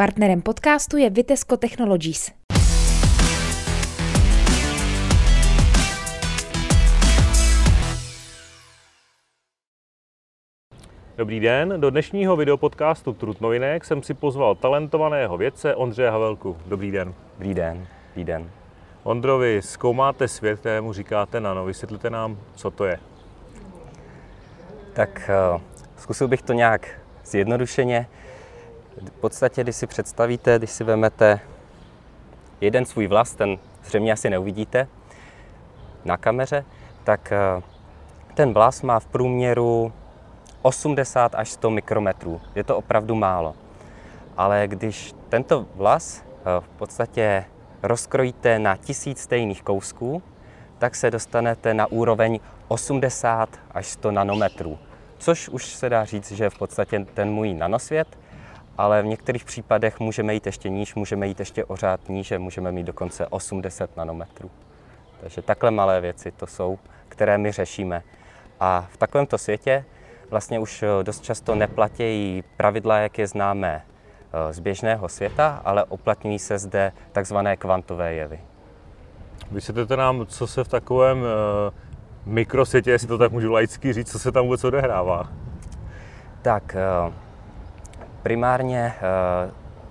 Partnerem podcastu je Vitesco Technologies. Dobrý den, do dnešního videopodcastu Trutnovinek jsem si pozval talentovaného vědce Ondřeje Havelku. Dobrý den. Dobrý den, dobrý den. Ondro, vy zkoumáte svět, kterému říkáte nano. Vysvětlete nám, co to je. Tak uh, zkusil bych to nějak zjednodušeně. V podstatě, když si představíte, když si vezmete jeden svůj vlas, ten zřejmě asi neuvidíte na kameře, tak uh, ten vlas má v průměru 80 až 100 mikrometrů. Je to opravdu málo. Ale když tento vlas uh, v podstatě rozkrojíte na tisíc stejných kousků, tak se dostanete na úroveň 80 až 100 nanometrů. Což už se dá říct, že je v podstatě ten můj nanosvět, ale v některých případech můžeme jít ještě níž, můžeme jít ještě o řád níže, můžeme mít dokonce 80 nanometrů. Takže takhle malé věci to jsou, které my řešíme. A v takovémto světě vlastně už dost často neplatí pravidla, jak je známe z běžného světa, ale uplatňují se zde takzvané kvantové jevy. Vysvětlete nám, co se v takovém uh, mikrosvětě, jestli to tak můžu laicky říct, co se tam vůbec odehrává? Tak, primárně uh,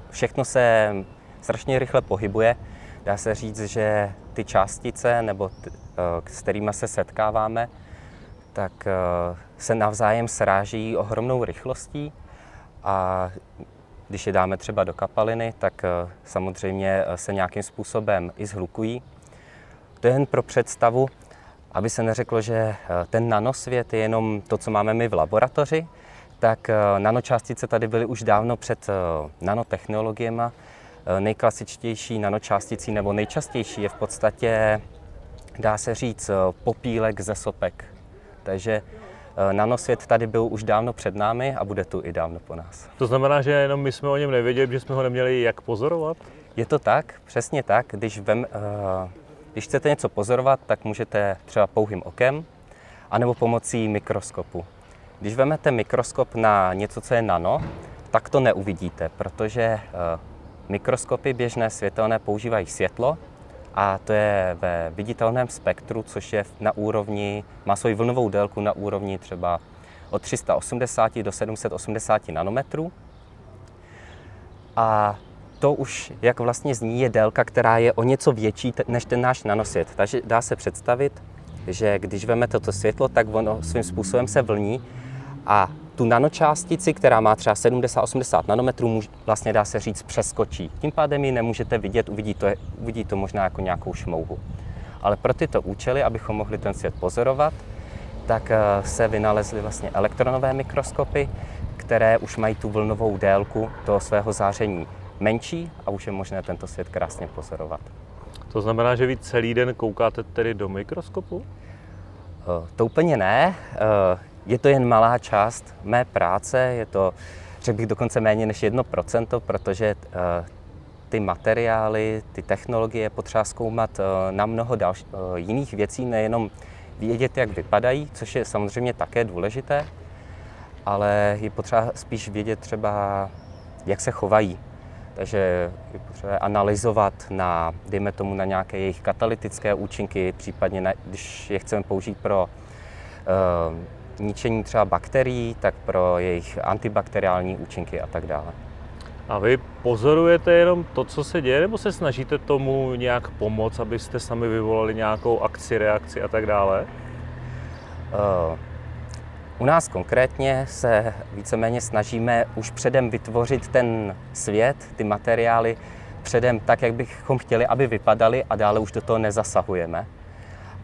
všechno se strašně rychle pohybuje. Dá se říct, že ty částice, nebo t, s kterými se setkáváme, tak se navzájem sráží ohromnou rychlostí a když je dáme třeba do kapaliny, tak eh, samozřejmě eh, se nějakým způsobem i zhlukují. To je jen pro představu, aby se neřeklo, že eh, ten nanosvět je jenom to, co máme my v laboratoři, tak nanočástice tady byly už dávno před nanotechnologiemi. Nejklasičtější nanočásticí nebo nejčastější je v podstatě, dá se říct, popílek ze sopek. Takže Eh, nanosvět tady byl už dávno před námi a bude tu i dávno po nás. To znamená, že jenom my jsme o něm nevěděli, že jsme ho neměli jak pozorovat? Je to tak, přesně tak. Když, vem, když chcete něco pozorovat, tak můžete třeba pouhým okem, anebo pomocí mikroskopu. Když vezmete mikroskop na něco, co je nano, tak to neuvidíte, protože uh, mikroskopy běžné světelné používají světlo a to je ve viditelném spektru, což je na úrovni, má svoji vlnovou délku na úrovni třeba od 380 do 780 nanometrů. A to už, jak vlastně zní, je délka, která je o něco větší než ten náš nanosvět. Takže dá se představit, že když veme toto světlo, tak ono svým způsobem se vlní a tu nanočástici, která má třeba 70-80 nanometrů, vlastně dá se říct přeskočí. Tím pádem ji nemůžete vidět, uvidí to, uvidí to možná jako nějakou šmouhu. Ale pro tyto účely, abychom mohli ten svět pozorovat, tak eh, se vynalezly vlastně elektronové mikroskopy, které už mají tu vlnovou délku toho svého záření menší a už je možné tento svět krásně pozorovat. To znamená, že vy celý den koukáte tedy do mikroskopu? Eh, to úplně ne. Eh, je to jen malá část mé práce, je to, řekl bych, dokonce méně než 1%, protože uh, ty materiály, ty technologie je potřeba zkoumat uh, na mnoho další, uh, jiných věcí, nejenom vědět, jak vypadají, což je samozřejmě také důležité, ale je potřeba spíš vědět třeba, jak se chovají. Takže je potřeba analyzovat na, dejme tomu, na nějaké jejich katalytické účinky, případně na, když je chceme použít pro uh, ničení třeba bakterií, tak pro jejich antibakteriální účinky a tak dále. A vy pozorujete jenom to, co se děje, nebo se snažíte tomu nějak pomoct, abyste sami vyvolali nějakou akci, reakci a tak dále? Uh, u nás konkrétně se víceméně snažíme už předem vytvořit ten svět, ty materiály, předem tak, jak bychom chtěli, aby vypadaly a dále už do toho nezasahujeme.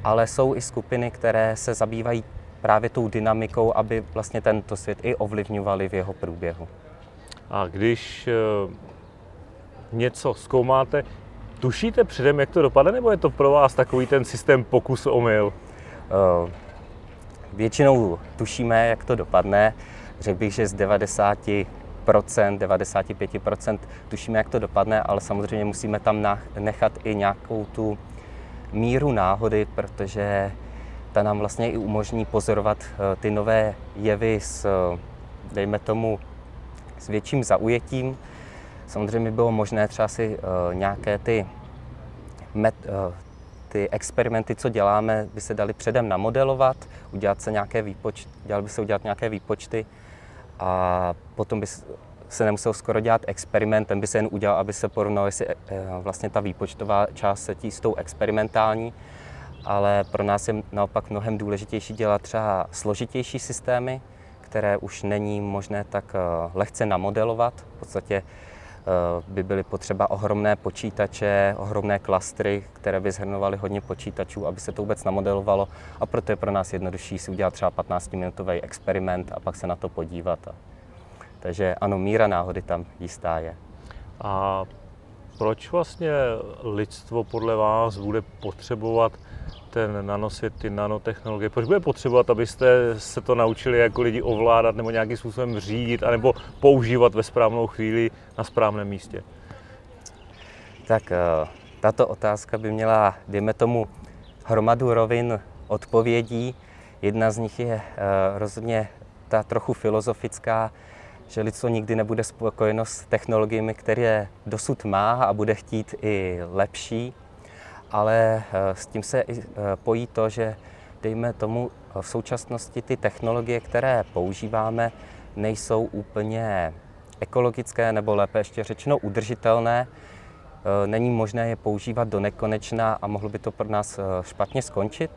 Ale jsou i skupiny, které se zabývají právě tou dynamikou, aby vlastně tento svět i ovlivňovali v jeho průběhu. A když uh, něco zkoumáte, tušíte předem, jak to dopadne, nebo je to pro vás takový ten systém pokus omyl? Uh, většinou tušíme, jak to dopadne. Řekl bych, že z 90% 95% tušíme, jak to dopadne, ale samozřejmě musíme tam nechat i nějakou tu míru náhody, protože ta nám vlastně i umožní pozorovat eh, ty nové jevy s, eh, dejme tomu, s větším zaujetím. Samozřejmě bylo možné třeba si uh, nějaké ty, met, ty experimenty, co děláme, by se dali předem namodelovat, udělat se nějaké výpočty, dělal by se udělat nějaké výpočty a potom by se nemusel skoro dělat experiment, ten by se jen udělal, aby se porovnal, jestli vlastně ta výpočtová část setí s tou experimentální, ale pro nás je naopak mnohem důležitější dělat třeba složitější systémy, které už není možné tak lehce namodelovat. V podstatě Eh, by byly potřeba ohromné počítače, ohromné klastry, které by zhrnovaly hodně počítačů, aby se to vůbec namodelovalo. A proto je pro nás jednodušší si udělat třeba 15-minutový experiment a pak se na to podívat. Takže ano, míra náhody tam jistá je. A proč vlastně lidstvo podle vás bude potřebovat ten nanosvět, ty nanotechnologie, proč bude potřebovat, abyste se to naučili jako lidi ovládat nebo nějakým způsobem řídit, anebo používat ve správnou chvíli na správném místě? Tak eh, tato otázka by měla, dejme tomu, hromadu rovin odpovědí. Jedna z nich je eh, rozhodně ta trochu filozofická, že lidstvo nikdy nebude spokojeno s technologiemi, které dosud má a bude chtít i lepší ale eh, s tím se i eh, pojí to, že dejme tomu eh, v současnosti ty technologie, které používáme, nejsou úplně ekologické nebo lépe ještě řečeno udržitelné. Není možné je používat do nekonečna a mohlo by to pro nás špatně skončit.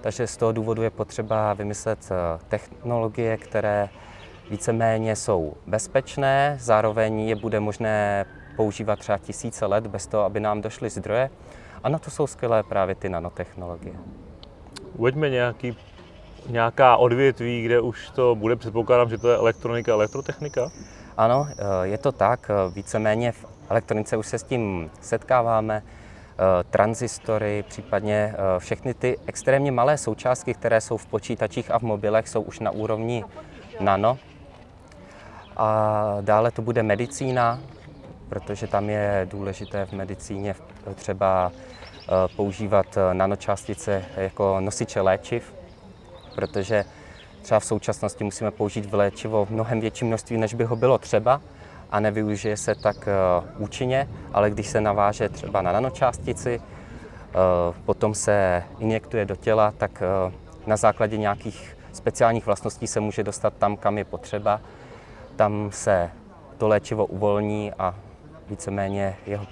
Takže z toho důvodu je potřeba vymyslet technologie, které víceméně jsou bezpečné, zároveň je bude možné používat třeba tisíce let bez toho, aby nám došly zdroje a na to jsou skvělé právě ty nanotechnologie. Uveďme nějaký, nějaká odvětví, kde už to bude, předpokládám, že to je elektronika, elektrotechnika? Ano, eh, je to tak. Eh, víceméně v elektronice už se s tím setkáváme. Eh, transistory, případně všechny ty extrémně malé součástky, které jsou v počítačích a v mobilech, jsou už na úrovni nano. A dále to bude medicína, protože tam je důležité v medicíně třeba eh, používat eh, nanočástice jako nosiče léčiv, protože třeba v současnosti musíme použít v léčivo v mnohem větším množství, než by ho bylo třeba a nevyužije se tak eh, účinně, ale když se naváže třeba na nanočástici, potom se injektuje do těla, tak na základě nějakých speciálních vlastností se může dostat tam, kam je potřeba. Tam se to léčivo uvolní a víceméně jeho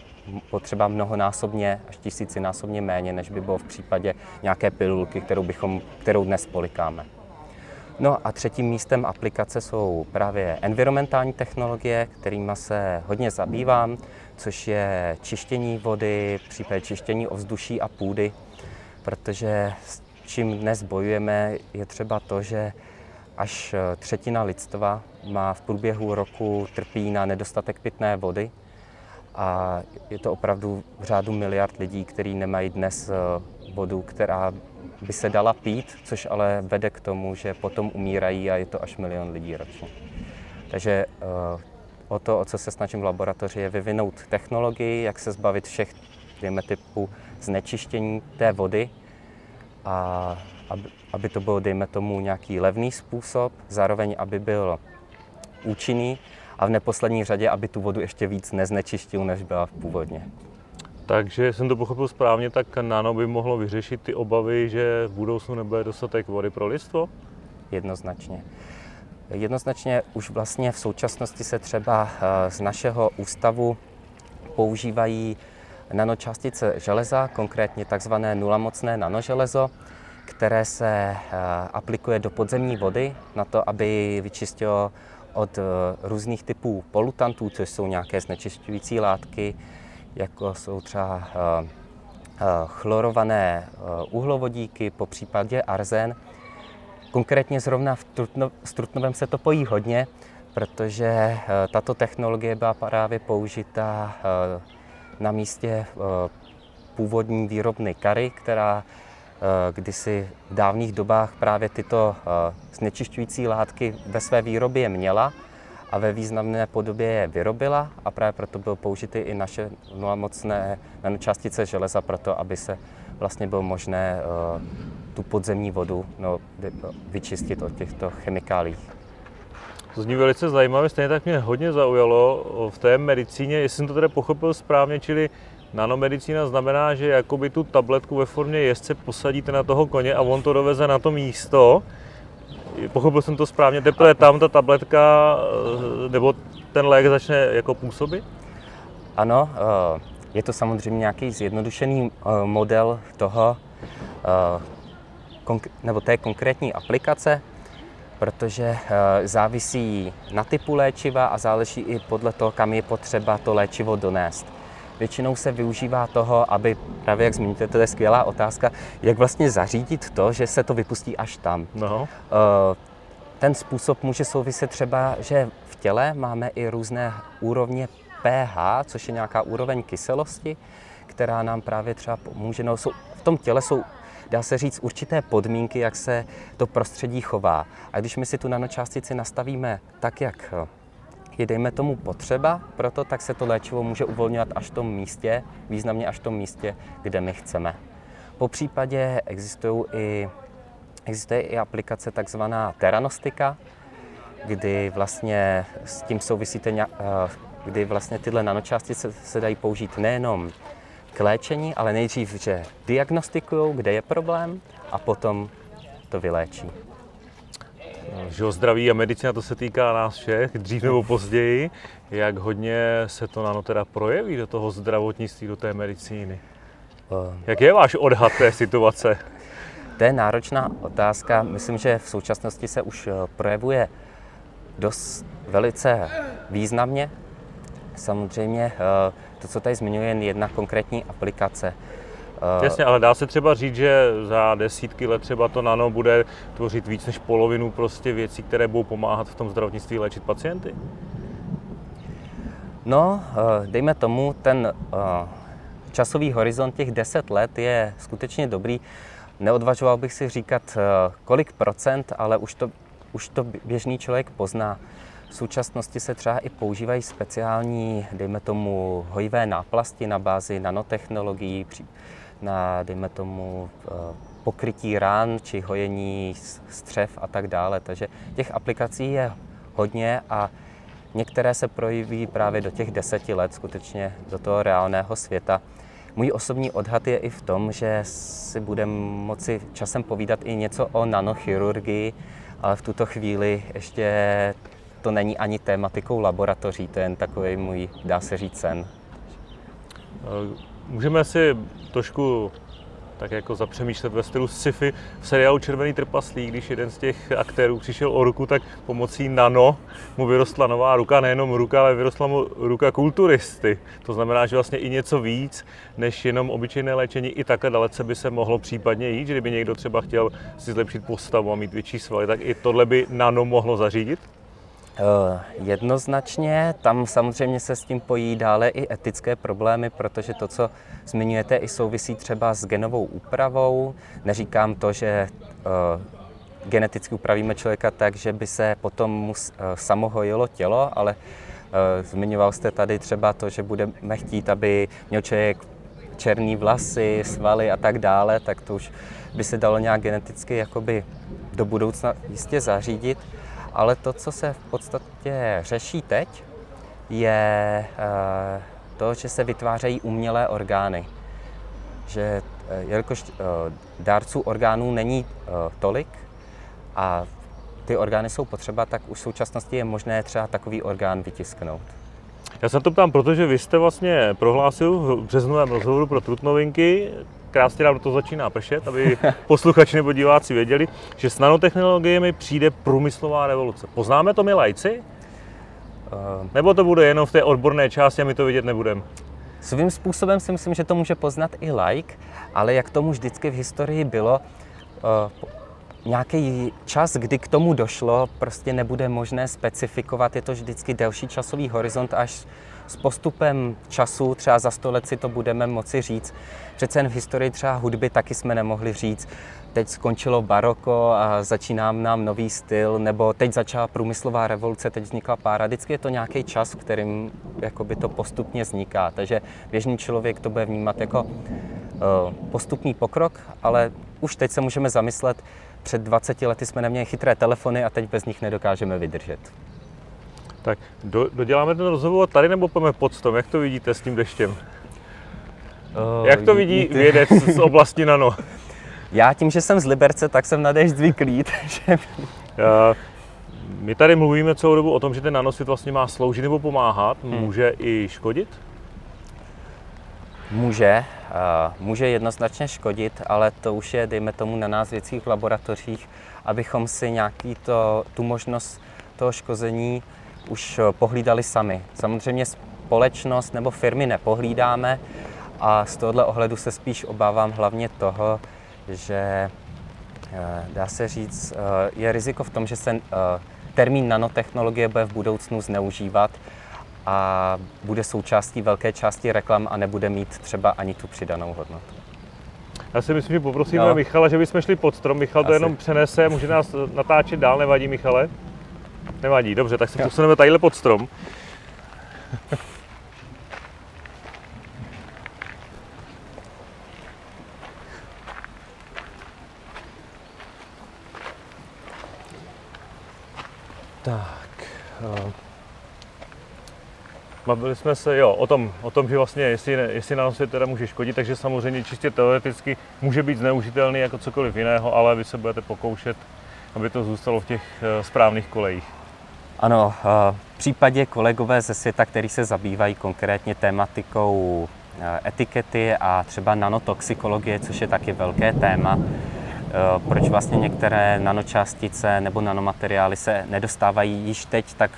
potřeba mnohonásobně až tisícinásobně méně, než by bylo v případě nějaké pilulky, kterou, bychom, kterou dnes polikáme. No a třetím místem aplikace jsou právě environmentální technologie, kterými se hodně zabývám, což je čištění vody, případně čištění ovzduší a půdy, protože s čím dnes bojujeme, je třeba to, že až třetina lidstva má v průběhu roku trpí na nedostatek pitné vody, a je to opravdu v řádu miliard lidí, kteří nemají dnes eh, vodu, která by se dala pít, což ale vede k tomu, že potom umírají a je to až milion lidí ročně. Takže eh, o to, o co se snažím v laboratoři, je vyvinout technologii, jak se zbavit všech, dejme typu, znečištění té vody a aby, aby to bylo, dejme tomu, nějaký levný způsob, zároveň aby byl účinný a v neposlední řadě, aby tu vodu ještě víc neznečištil, než byla původně. Takže jsem to pochopil správně, tak nano by mohlo vyřešit ty obavy, že v budoucnu nebude dostatek vody pro lidstvo? Jednoznačně. Jednoznačně už vlastně v současnosti se třeba eh, z našeho ústavu používají nanočástice železa, konkrétně takzvané nulamocné nanoželezo, které se eh, aplikuje do podzemní vody na to, aby vyčistilo od eh, různých typů polutantů, což jsou nějaké znečišťující látky, jako jsou třeba eh, eh, chlorované uhlovodíky, po případě arzen. Konkrétně zrovna v Trutno, s Trutnovem se to pojí hodně, protože tato technologie byla právě použita na místě původní výrobny kary, která kdysi v dávných dobách právě tyto eh, znečišťující látky ve své výrobě měla a ve významné podobě je vyrobila a právě proto bylo použity i naše mocné nanočástice železa proto, aby se vlastně bylo možné eh, tu podzemní vodu no, vyčistit od těchto chemikálí. To zní velice zajímavé, stejně tak mě hodně zaujalo v té medicíně, jestli jsem to tedy pochopil správně, čili nanomedicína znamená, že jakoby tu tabletku ve formě jezdce posadíte na toho koně a on to doveze na to místo. Pochopil jsem to správně, teprve tam ta tabletka eh, nebo ten lék začne jako působit? Ano, eh, je to samozřejmě nějaký zjednodušený eh, model toho, nebo té konkrétní aplikace, protože závisí na typu léčiva a záleží i podle toho, kam je potřeba to léčivo donést. Většinou se využívá toho, aby, právě jak zmíníte, to je skvělá otázka, jak vlastně zařídit to, že se to vypustí až tam. No. Ten způsob může souviset třeba, že v těle máme i různé úrovně pH, což je nějaká úroveň kyselosti, která nám právě třeba pomůže. No, jsou, v tom těle jsou, dá se říct, určité podmínky, jak se to prostředí chová. A když my si tu nanočástici nastavíme tak, jak je dejme tomu potřeba, proto tak se to léčivo může uvolňovat až v tom místě, významně až v tom místě, kde my chceme. Po případě existují i, existuje i aplikace takzvaná teranostika, kdy vlastně s tím souvisíte, eh, kdy vlastně tyhle nanočástice se dají použít nejenom k léčení, ale nejdřív, že diagnostikují, kde je problém a potom to vyléčí. Že o zdraví a medicína to se týká nás všech, dřív nebo později. Jak hodně se to nano teda projeví do toho zdravotnictví, do té medicíny? Eh. Jak je váš odhad té situace? To je náročná otázka. Myslím, že v současnosti se už eh, projevuje dost velice významně. Samozřejmě eh, to, co tady zmiňuje, je jedna konkrétní aplikace. Eh, Jasně, ale dá se třeba říct, že za desítky let třeba to nano bude tvořit víc než polovinu prostě věcí, které budou pomáhat v tom zdravotnictví léčit pacienty? No, eh, dejme tomu, ten eh, časový horizont těch 10 let je skutečně dobrý. Neodvažoval bych si říkat, kolik procent, ale už to, už to běžný člověk pozná. V současnosti se třeba i používají speciální, dejme tomu, hojivé náplasti na bázi nanotechnologií, na, dejme tomu, eh, pokrytí rán či hojení střev a tak dále. Takže těch aplikací je hodně a některé se projeví právě do těch deseti let, skutečně do toho reálného světa. Můj osobní odhad je i v tom, že si budeme moci časem povídat i něco o nanochirurgii, ale v tuto chvíli ještě to není ani tématikou laboratoří, to je jen takový můj, dá se říct, sen. Můžeme si trošku tak jako zapřemýšlet ve stylu sci-fi v seriálu Červený trpaslík, když jeden z těch aktérů přišel o ruku, tak pomocí nano mu vyrostla nová ruka, nejenom ruka, ale vyrostla mu ruka kulturisty. To znamená, že vlastně i něco víc, než jenom obyčejné léčení, i takhle dalece by se mohlo případně jít, že kdyby někdo třeba chtěl si zlepšit postavu a mít větší svaly, tak i tohle by nano mohlo zařídit? Eh, jednoznačně, tam samozřejmě se s tím pojí dále i etické problémy, protože to, co zmiňujete, i souvisí třeba s genovou úpravou. Neříkám to, že eh, geneticky upravíme člověka tak, že by se potom mu eh, samohojilo tělo, ale zmiňoval jste tady třeba to, že budeme chtít, aby měl člověk černý vlasy, svaly a tak dále, tak to už by se dalo nějak geneticky jakoby do budoucna jistě zařídit ale to, co se v podstatě řeší teď, je eh, to, že se vytvářejí umělé orgány. Že eh, jelikož eh, dárců orgánů není tolik a ty orgány jsou potřeba, tak už v současnosti je možné třeba takový orgán vytisknout. Já se to ptám, protože vy jste vlastně prohlásil v březnovém rozhovoru pro Trutnovinky, krásně nám to začíná pršet, aby posluchači nebo diváci věděli, že s nanotechnologiemi přijde průmyslová revoluce. Poznáme to my lajci? Uh, nebo to bude jenom v té odborné části a my to vidět nebudeme? Svým způsobem si myslím, že to může poznat i like, ale jak tomu vždycky v historii bylo, uh, nějaký čas, kdy k tomu došlo, prostě nebude možné specifikovat. Je to vždycky delší časový horizont, až s postupem času, třeba za sto let si to budeme moci říct. Přece jen v historii třeba hudby taky jsme nemohli říct, teď skončilo baroko a začíná nám nový styl, nebo teď začala průmyslová revoluce, teď vznikla pára. Vždycky je to nějaký čas, v kterým jakoby to postupně vzniká. Takže běžný člověk to bude vnímat jako uh, postupný pokrok, ale už teď se můžeme zamyslet, před 20 lety jsme neměli chytré telefony a teď bez nich nedokážeme vydržet. Tak do, doděláme ten rozhovor tady nebo pojďme pod strom? Jak to vidíte s tím deštěm? Uh, Jak to vidí vědec z oblasti nano? Já tím, že jsem z Liberce, tak jsem na déšť zvyklý. Takže... My tady mluvíme celou dobu o tom, že ten nanosvět vlastně má sloužit nebo pomáhat. Hmm. Může i škodit? Může, může jednoznačně škodit, ale to už je, dejme tomu, na nás věcích v laboratořích, abychom si nějaký to, tu možnost toho škození už pohlídali sami. Samozřejmě společnost nebo firmy nepohlídáme a z tohohle ohledu se spíš obávám hlavně toho, že eh, dá se říct, eh, je riziko v tom, že se eh, termín nanotechnologie bude v budoucnu zneužívat a bude součástí velké části reklam a nebude mít třeba ani tu přidanou hodnotu. Já si myslím, že poprosíme no. Michala, že bychom šli pod strom. Michal to Asi. jenom přenese, může nás natáčet dál, nevadí Michale? Nevadí, dobře, tak se posuneme tadyhle pod strom. tak. Uh. Bavili jsme se jo, o, tom, o tom, že vlastně jestli, jestli nanosvět teda může škodit, takže samozřejmě čistě teoreticky může být zneužitelný jako cokoliv jiného, ale vy se budete pokoušet, aby to zůstalo v těch uh, správných kolejích. Ano, v případě kolegové ze světa, který se zabývají konkrétně tématikou etikety a třeba nanotoxikologie, což je taky velké téma, proč vlastně některé nanočástice nebo nanomateriály se nedostávají již teď tak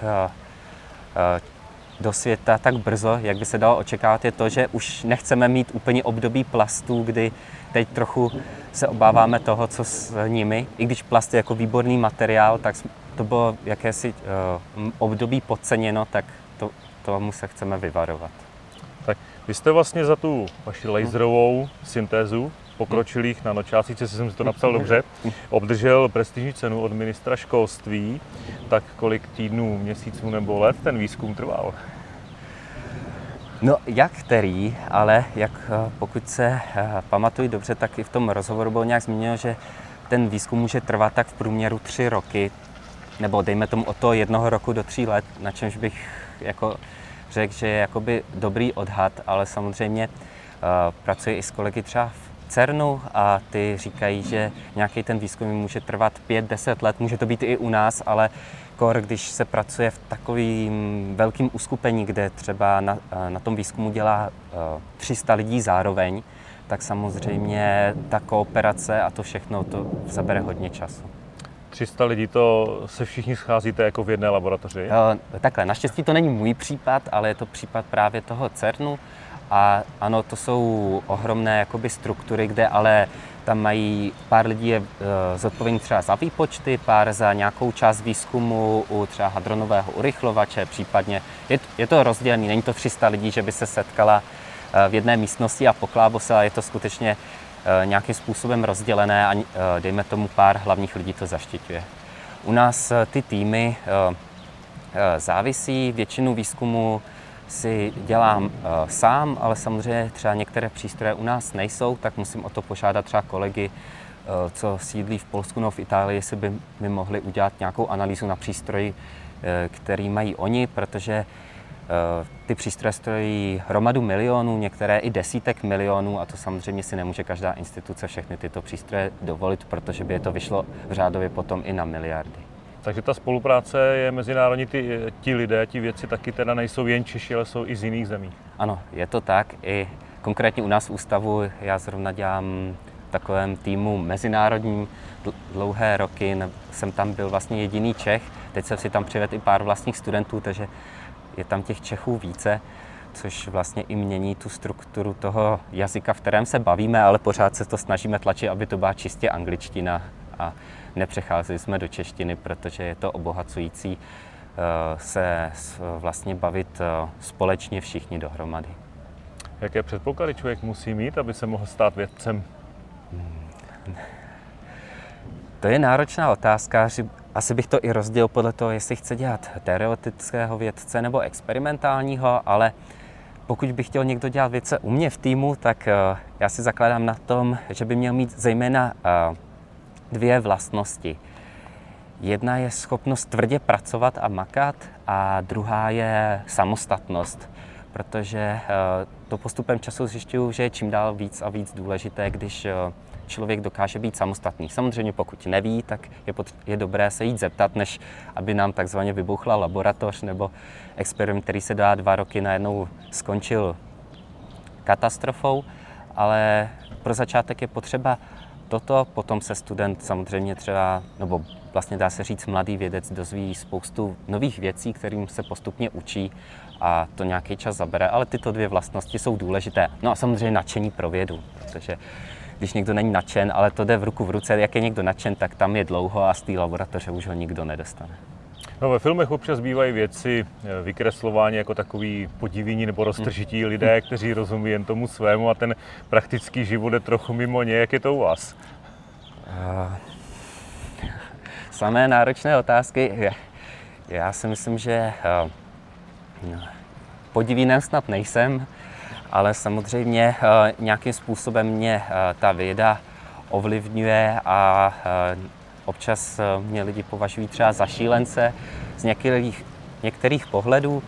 do světa tak brzo, jak by se dalo očekávat, je to, že už nechceme mít úplně období plastů, kdy teď trochu se obáváme toho, co s nimi. I když plast je jako výborný materiál, tak to bylo jakési uh, období podceněno, tak to, tomu se chceme vyvarovat. Tak vy jste vlastně za tu vaši laserovou syntézu pokročilých nanočástic, jestli jsem si to napsal dobře, obdržel prestižní cenu od ministra školství. Tak kolik týdnů, měsíců nebo let ten výzkum trval? No, jak který, ale jak eh, pokud se eh, pamatuju dobře, tak i v tom rozhovoru bylo nějak zmíněno, že ten výzkum může trvat tak v průměru tři roky, nebo dejme tomu od toho jednoho roku do tří let, na čemž bych jako řekl, že je jakoby dobrý odhad, ale samozřejmě uh, pracuji i s kolegy třeba v CERNu a ty říkají, že nějaký ten výzkum může trvat 5-10 let, může to být i u nás, ale kor, když se pracuje v takovým velkým uskupení, kde třeba na, na tom výzkumu dělá 300 lidí zároveň, tak samozřejmě ta kooperace a to všechno to zabere hodně času. 300 lidí, to se všichni scházíte jako v jedné laboratoři? Takhle, naštěstí to není můj případ, ale je to případ právě toho CERNu. A ano, to jsou ohromné jakoby, struktury, kde ale tam mají pár lidí je uh, zodpovědný třeba za výpočty, pár za nějakou část výzkumu u třeba hadronového urychlovače, případně je, je to rozdělené, není to 300 lidí, že by se setkala uh, v jedné místnosti a poklábo se, ale je to skutečně nějakým způsobem rozdělené a uh, dejme tomu pár hlavních lidí to zaštiťuje. U nás uh, ty týmy závisí, většinu výzkumu si dělám sám, ale samozřejmě třeba některé přístroje u nás nejsou, tak musím o to požádat třeba kolegy, co sídlí v Polsku nebo v Itálii, jestli by mi mohli udělat nějakou analýzu na přístroji, který mají oni, protože ty přístroje stojí hromadu milionů, některé i desítek milionů a to samozřejmě si nemůže každá instituce všechny tyto přístroje dovolit, protože by je to vyšlo v řádově potom i na miliardy. Takže ta spolupráce je mezinárodní, ty, ti lidé, ti věci taky teda nejsou jen Češi, ale jsou i z jiných zemí. Ano, je to tak. I konkrétně u nás v ústavu já zrovna dělám v takovém týmu mezinárodní dlouhé roky. Jsem tam byl vlastně jediný Čech. Teď jsem si tam přivedl i pár vlastních studentů, takže je tam těch Čechů více, což vlastně i mění tu strukturu toho jazyka, v kterém se bavíme, ale pořád se to snažíme tlačit, aby to byla čistě angličtina. A nepřecházeli jsme do češtiny, protože je to obohacující eh, se vlastně bavit eh, společně všichni dohromady. Jaké předpoklady člověk musí mít, aby se mohl stát vědcem? To je náročná otázka. Asi bych to i rozdělil podle toho, jestli chce dělat teoretického vědce nebo experimentálního, ale pokud by chtěl někdo dělat vědce u mě v týmu, tak eh, já si zakládám na tom, že by měl mít zejména dvě vlastnosti. Jedna je schopnost tvrdě pracovat a makat a druhá je samostatnost, protože eh, to postupem času zjišťuju, že je čím dál víc a víc důležité, když eh, člověk dokáže být samostatný. Samozřejmě pokud neví, tak je, pot, je dobré se jít zeptat, než aby nám takzvaně vybuchla laboratoř nebo experiment, který se dá dva roky najednou skončil katastrofou, ale pro začátek je potřeba toto, potom se student samozřejmě třeba, nebo vlastně dá se říct mladý vědec dozví spoustu nových věcí, kterým se postupně učí a to nějaký čas zabere, ale tyto dvě vlastnosti jsou důležité. No a samozřejmě nadšení pro vědu, protože když někdo není nadšen, ale to jde v ruku v ruce, jak je někdo nadšen, tak tam je dlouho a z té laboratoře už ho nikdo nedostane. No, ve filmech občas bývají věci eh, vykreslování jako takový podivění nebo roztržití hmm. lidé, kteří rozumí jen tomu svému a ten praktický život je trochu mimo ně. Jak je to u vás? Uh, samé náročné otázky. Já si myslím, že uh, podivínem snad nejsem, ale samozřejmě uh, nějakým způsobem mě uh, ta věda ovlivňuje a Občas eh, mě lidi považují třeba za šílence z některých, některých pohledů,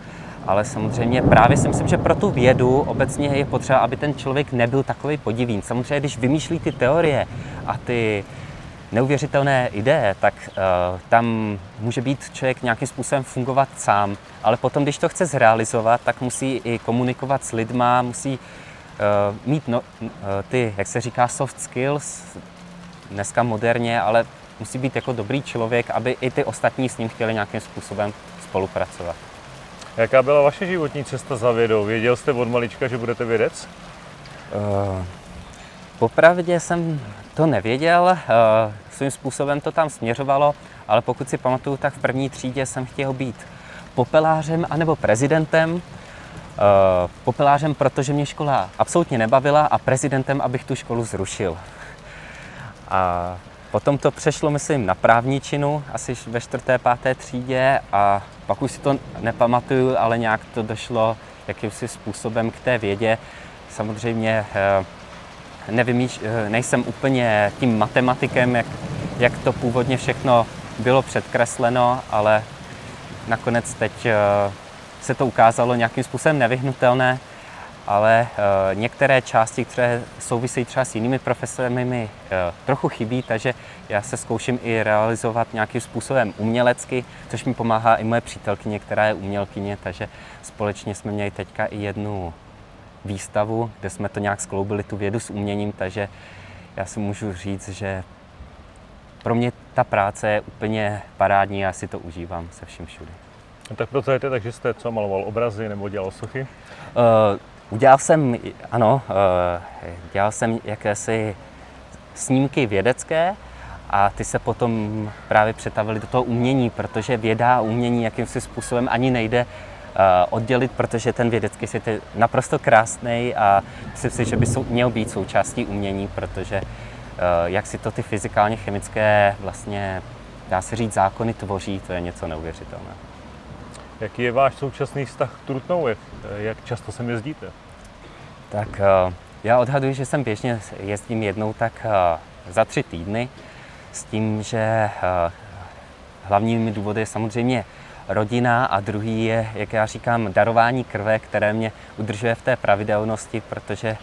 ale samozřejmě právě si myslím, že pro tu vědu obecně je potřeba, aby ten člověk nebyl takový podivín. Samozřejmě, když vymýšlí ty teorie a ty neuvěřitelné ideje, tak uh, tam může být člověk nějakým způsobem fungovat sám, ale potom, když to chce zrealizovat, tak musí i komunikovat s lidma, musí uh, mít no, uh, ty, jak se říká, soft skills, dneska moderně, ale musí být jako dobrý člověk, aby i ty ostatní s ním chtěli nějakým způsobem spolupracovat. Jaká byla vaše životní cesta za vědou? Věděl jste od malička, že budete vědec? Uh, popravdě jsem to nevěděl, uh, svým způsobem to tam směřovalo, ale pokud si pamatuju, tak v první třídě jsem chtěl být popelářem anebo prezidentem. Uh, popelářem, protože mě škola absolutně nebavila a prezidentem, abych tu školu zrušil. A Potom to přešlo, myslím, na právničinu, asi ve čtvrté, páté třídě a pak už si to nepamatuju, ale nějak to došlo jakýmsi způsobem k té vědě. Samozřejmě eh, nevymýš, eh, nejsem úplně tím matematikem, jak, jak to původně všechno bylo předkresleno, ale nakonec teď eh, se to ukázalo nějakým způsobem nevyhnutelné ale uh, některé části, které souvisejí třeba s jinými profesemi, mi trochu chybí, takže já se zkouším i realizovat nějakým způsobem umělecky, což mi pomáhá i moje přítelkyně, která je umělkyně, takže společně jsme měli teďka i jednu výstavu, kde jsme to nějak skloubili tu vědu s uměním, takže já si můžu říct, že pro mě ta práce je úplně parádní, já si to užívám se vším všude. Tak proto je to tak, že jste co maloval obrazy nebo dělal sochy? Uh, Udělal jsem, ano, eh, dělal jsem jakési snímky vědecké a ty se potom právě přetavily do toho umění, protože věda a umění jakýmsi způsobem ani nejde oddělit, protože ten vědecký svět je naprosto krásný a myslím si, že by měl být součástí umění, protože eh, jak si to ty fyzikálně chemické vlastně, dá se říct, zákony tvoří, to je něco neuvěřitelného. Jaký je váš současný vztah k Trutnou? Jak, jak často sem jezdíte? Tak eh, já odhaduji, že sem běžně jezdím jednou tak eh, za tři týdny s tím, že eh, hlavními důvody je samozřejmě rodina a druhý je, jak já říkám, darování krve, které mě udržuje v té pravidelnosti, protože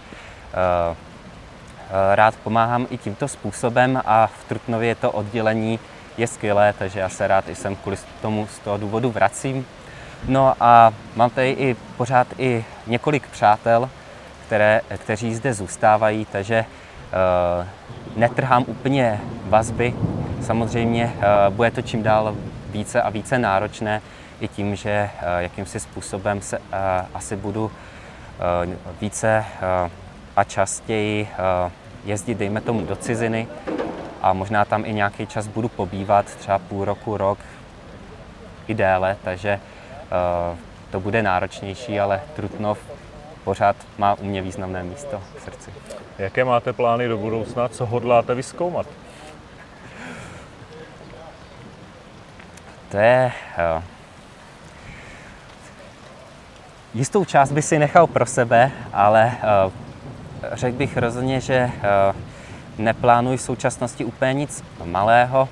rád pomáhám i tímto způsobem a v Trutnově to oddělení je skvělé, takže já se rád i sem kvůli tomu z toho důvodu vracím. No a mám tady i pořád i několik přátel, které, kteří zde zůstávají, takže uh, netrhám úplně vazby. Samozřejmě uh, bude to čím dál více a více náročné i tím, že uh, jakýmsi způsobem se uh, asi budu uh, více a častěji jezdit, dejme tomu, do ciziny a možná tam i nějaký čas budu pobývat, třeba půl roku, rok i déle, takže to bude náročnější, ale Trutnov pořád má u mě významné místo v srdci. Jaké máte plány do budoucna? Co hodláte vyskoumat? To je... Uh, jistou část by si nechal pro sebe, ale uh, řekl bych rozhodně, že uh, neplánuji v současnosti úplně nic malého.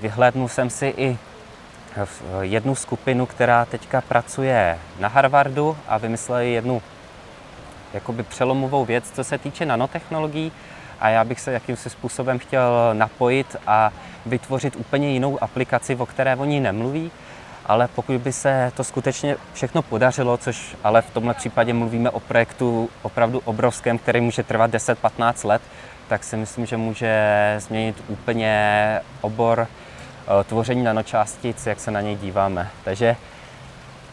vyhlédnul jsem si i jednu skupinu, která teďka pracuje na Harvardu a vymysleli jednu jakoby přelomovou věc, co se týče nanotechnologií a já bych se jakýmsi způsobem chtěl napojit a vytvořit úplně jinou aplikaci, o které oni nemluví, ale pokud by se to skutečně všechno podařilo, což ale v tomhle případě mluvíme o projektu opravdu obrovském, který může trvat 10-15 let, tak si myslím, že může změnit úplně obor eh, tvoření nanočástic, jak se na něj díváme. Takže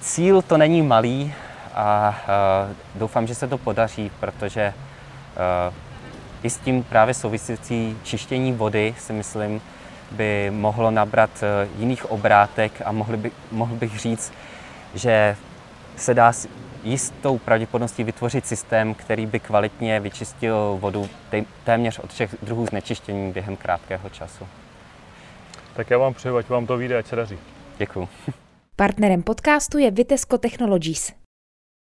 cíl to není malý a eh, doufám, že se to podaří, protože eh, i s tím právě souvisící čištění vody si myslím, by mohlo nabrat eh, jiných obrátek a mohl, by, mohl bych říct, že se dá s jistou pravděpodobností vytvořit systém, který by kvalitně vyčistil vodu téměř od všech druhů znečištění během krátkého času. Tak já vám přeju, ať vám to vyjde, ať se daří. Děkuji. Partnerem podcastu je Vitesco Technologies.